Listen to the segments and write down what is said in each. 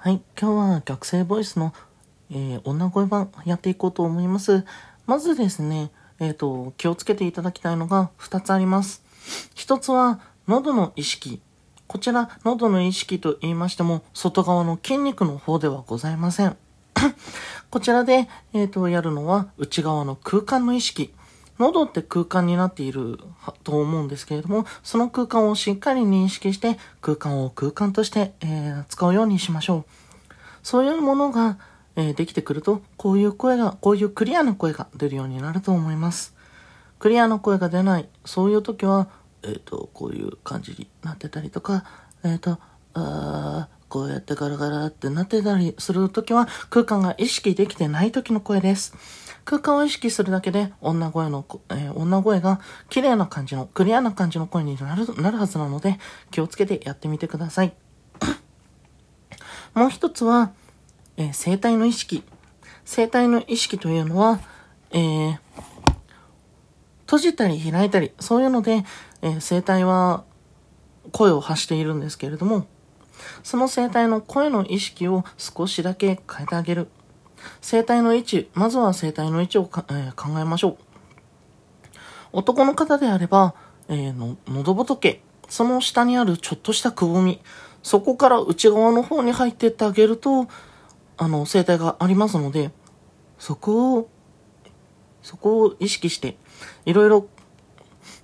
はい、今日は学生ボイスの、えー女声版やっていこうと思います。まずですね、えっ、と、気をつけていただきたいのが2つあります。1つは、喉の意識。こちら、喉の意識と言いましても、外側の筋肉の方ではございません。こちらで、えっ、と、やるのは、内側の空間の意識。喉って空間になっていると思うんですけれども、その空間をしっかり認識して、空間を空間として、えー使うようにしましょう。そういうものが、えーできてくると、こういう声が、こういうクリアな声が出るようになると思います。クリアな声が出ない、そういう時は、えっ、と、こういう感じになってたりとか、えっ、と、あーこうやってガラガラってなってたりする時は、空間が意識できてない時の声です。空間を意識するだけで、女声の、えー女声が綺麗な感じの、クリアな感じの声になる、なるはずなので、気をつけてやってみてください。もう一つは、えー声帯の意識。声帯の意識というのは、えー閉じたり開いたり、そういうので、えー声帯は声を発しているんですけれども、その声帯の声の意識を少しだけ変えてあげる。声帯の位置、まずは声帯の位置を、えー考えましょう。男の方であれば、えーの、喉仏、その下にあるちょっとしたくぼみ、そこから内側の方に入ってってあげると、あの、声帯がありますので、そこを、そこを意識して、いろいろ、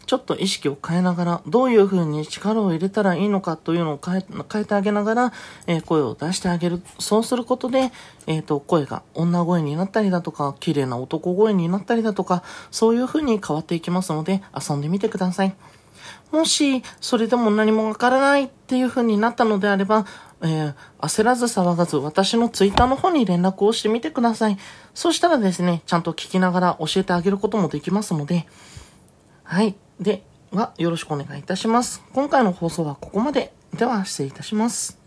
ちょっと意識を変えながら、どういう風に力を入れたらいいのかというのを変え変えてあげながら、えー声を出してあげる。そうすることで、えっ、と、声が女声になったりだとか、綺麗な男声になったりだとか、そういう風に変わっていきますので、遊んでみてください。もし、それでも何もわからないっていう風になったのであれば、えー焦らず騒がず、私のツイッターの方に連絡をしてみてください。そしたらですね、ちゃんと聞きながら教えてあげることもできますので、はい。では、よろしくお願いいたします。今回の放送はここまで。では、失礼いたします。